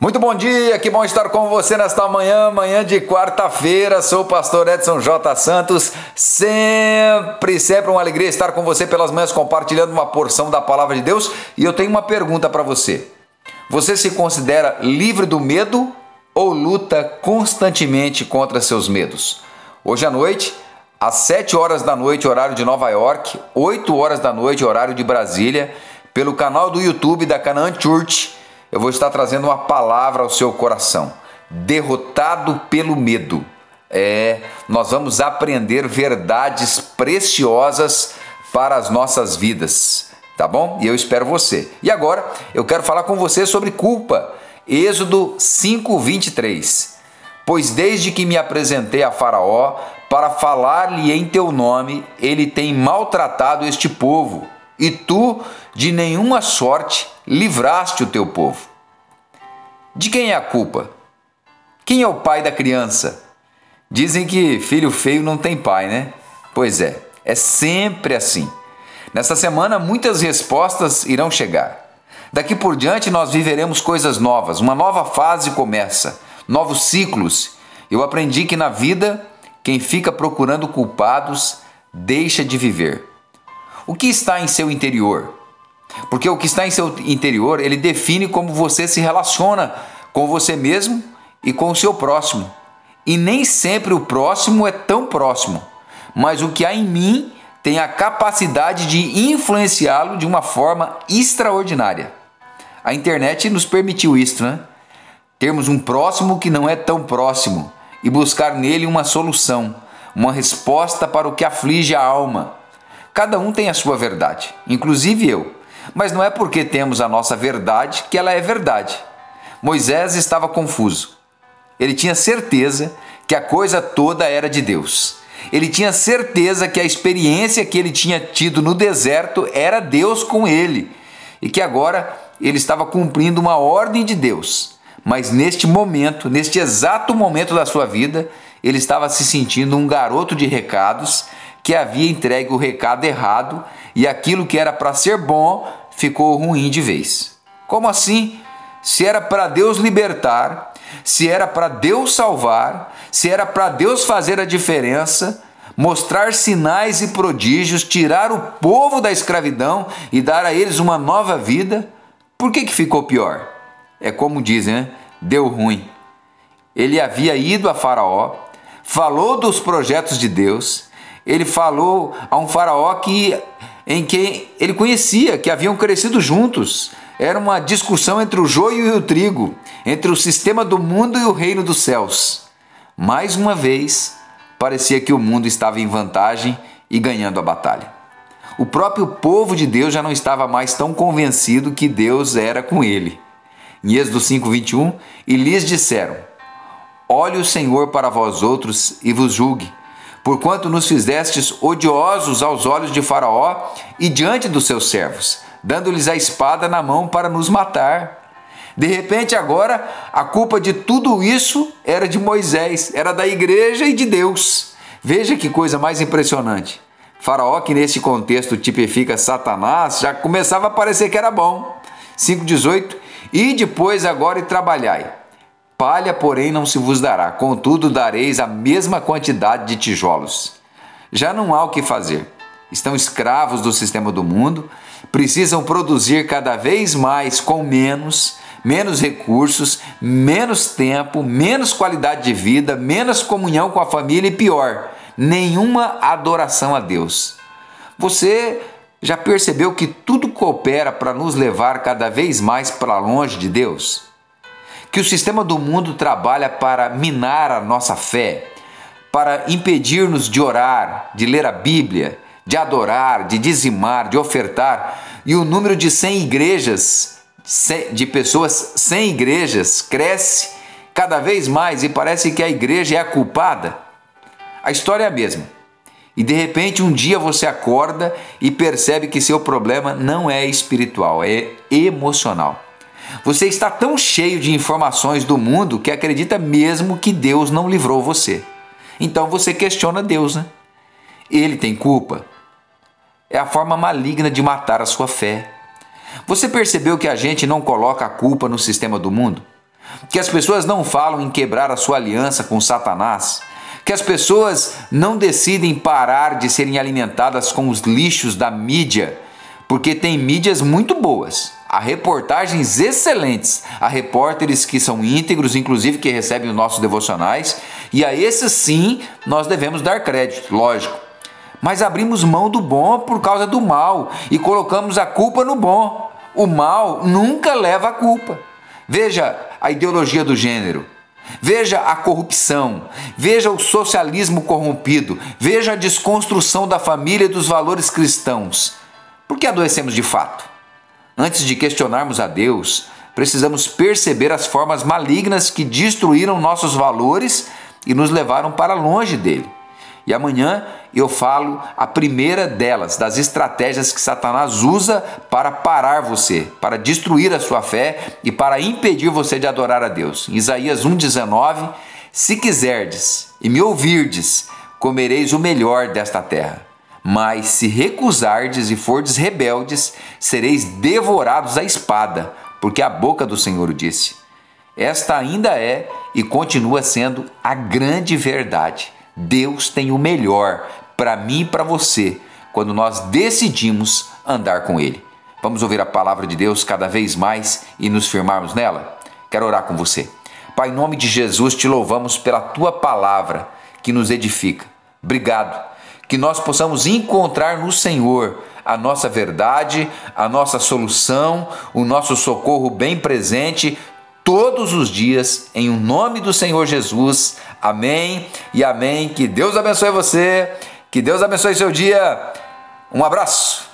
Muito bom dia, que bom estar com você nesta manhã, manhã de quarta-feira. Sou o pastor Edson J. Santos. Sempre, sempre uma alegria estar com você pelas manhãs compartilhando uma porção da palavra de Deus. E eu tenho uma pergunta para você. Você se considera livre do medo ou luta constantemente contra seus medos? Hoje à noite, às 7 horas da noite, horário de Nova York, 8 horas da noite, horário de Brasília, pelo canal do YouTube da Canaan Church eu vou estar trazendo uma palavra ao seu coração. Derrotado pelo medo. É, nós vamos aprender verdades preciosas para as nossas vidas, tá bom? E eu espero você. E agora eu quero falar com você sobre culpa. Êxodo 5:23. Pois desde que me apresentei a Faraó para falar-lhe em teu nome, ele tem maltratado este povo e tu de nenhuma sorte livraste o teu povo. De quem é a culpa? Quem é o pai da criança? Dizem que filho feio não tem pai, né? Pois é, é sempre assim. Nesta semana, muitas respostas irão chegar. Daqui por diante, nós viveremos coisas novas, uma nova fase começa, novos ciclos. Eu aprendi que na vida, quem fica procurando culpados deixa de viver. O que está em seu interior? Porque o que está em seu interior, ele define como você se relaciona com você mesmo e com o seu próximo. E nem sempre o próximo é tão próximo, mas o que há em mim tem a capacidade de influenciá-lo de uma forma extraordinária. A internet nos permitiu isso, né? Termos um próximo que não é tão próximo e buscar nele uma solução, uma resposta para o que aflige a alma. Cada um tem a sua verdade, inclusive eu. Mas não é porque temos a nossa verdade que ela é verdade. Moisés estava confuso. Ele tinha certeza que a coisa toda era de Deus. Ele tinha certeza que a experiência que ele tinha tido no deserto era Deus com ele e que agora ele estava cumprindo uma ordem de Deus. Mas neste momento, neste exato momento da sua vida, ele estava se sentindo um garoto de recados que havia entregue o recado errado e aquilo que era para ser bom ficou ruim de vez. Como assim? Se era para Deus libertar, se era para Deus salvar, se era para Deus fazer a diferença, mostrar sinais e prodígios, tirar o povo da escravidão e dar a eles uma nova vida, por que, que ficou pior? É como dizem, né? deu ruim. Ele havia ido a Faraó, falou dos projetos de Deus, ele falou a um faraó que em quem ele conhecia, que haviam crescido juntos. Era uma discussão entre o joio e o trigo, entre o sistema do mundo e o reino dos céus. Mais uma vez, parecia que o mundo estava em vantagem e ganhando a batalha. O próprio povo de Deus já não estava mais tão convencido que Deus era com ele. Em Êxodo 5:21, e lhes disseram: Olhe o Senhor para vós outros e vos julgue, porquanto nos fizestes odiosos aos olhos de Faraó e diante dos seus servos, dando-lhes a espada na mão para nos matar. De repente, agora, a culpa de tudo isso era de Moisés, era da igreja e de Deus. Veja que coisa mais impressionante. Faraó, que nesse contexto tipifica Satanás, já começava a parecer que era bom. 5,18: E depois agora e trabalhai Palha, porém, não se vos dará, contudo dareis a mesma quantidade de tijolos. Já não há o que fazer. Estão escravos do sistema do mundo, precisam produzir cada vez mais com menos, menos recursos, menos tempo, menos qualidade de vida, menos comunhão com a família e pior, nenhuma adoração a Deus. Você já percebeu que tudo coopera para nos levar cada vez mais para longe de Deus? Que o sistema do mundo trabalha para minar a nossa fé, para impedir-nos de orar, de ler a Bíblia, de adorar, de dizimar, de ofertar, e o número de 100 igrejas, de pessoas sem igrejas, cresce cada vez mais e parece que a igreja é a culpada. A história é a mesma. E de repente um dia você acorda e percebe que seu problema não é espiritual, é emocional. Você está tão cheio de informações do mundo que acredita mesmo que Deus não livrou você. Então você questiona Deus, né? Ele tem culpa? É a forma maligna de matar a sua fé. Você percebeu que a gente não coloca a culpa no sistema do mundo? que as pessoas não falam em quebrar a sua aliança com Satanás, que as pessoas não decidem parar de serem alimentadas com os lixos da mídia, porque tem mídias muito boas, há reportagens excelentes, há repórteres que são íntegros, inclusive que recebem os nossos devocionais, e a esses sim nós devemos dar crédito, lógico. Mas abrimos mão do bom por causa do mal e colocamos a culpa no bom. O mal nunca leva a culpa. Veja a ideologia do gênero. Veja a corrupção, veja o socialismo corrompido, veja a desconstrução da família e dos valores cristãos. Por que adoecemos de fato? Antes de questionarmos a Deus, precisamos perceber as formas malignas que destruíram nossos valores e nos levaram para longe dele. E amanhã eu falo a primeira delas, das estratégias que Satanás usa para parar você, para destruir a sua fé e para impedir você de adorar a Deus. Em Isaías 1,19: Se quiserdes e me ouvirdes, comereis o melhor desta terra. Mas se recusardes e fordes rebeldes, sereis devorados à espada, porque a boca do Senhor disse. Esta ainda é e continua sendo a grande verdade. Deus tem o melhor para mim e para você quando nós decidimos andar com Ele. Vamos ouvir a palavra de Deus cada vez mais e nos firmarmos nela? Quero orar com você. Pai, em nome de Jesus, te louvamos pela tua palavra que nos edifica. Obrigado. Que nós possamos encontrar no Senhor a nossa verdade, a nossa solução, o nosso socorro bem presente todos os dias, em o nome do Senhor Jesus. Amém e amém. Que Deus abençoe você, que Deus abençoe seu dia. Um abraço.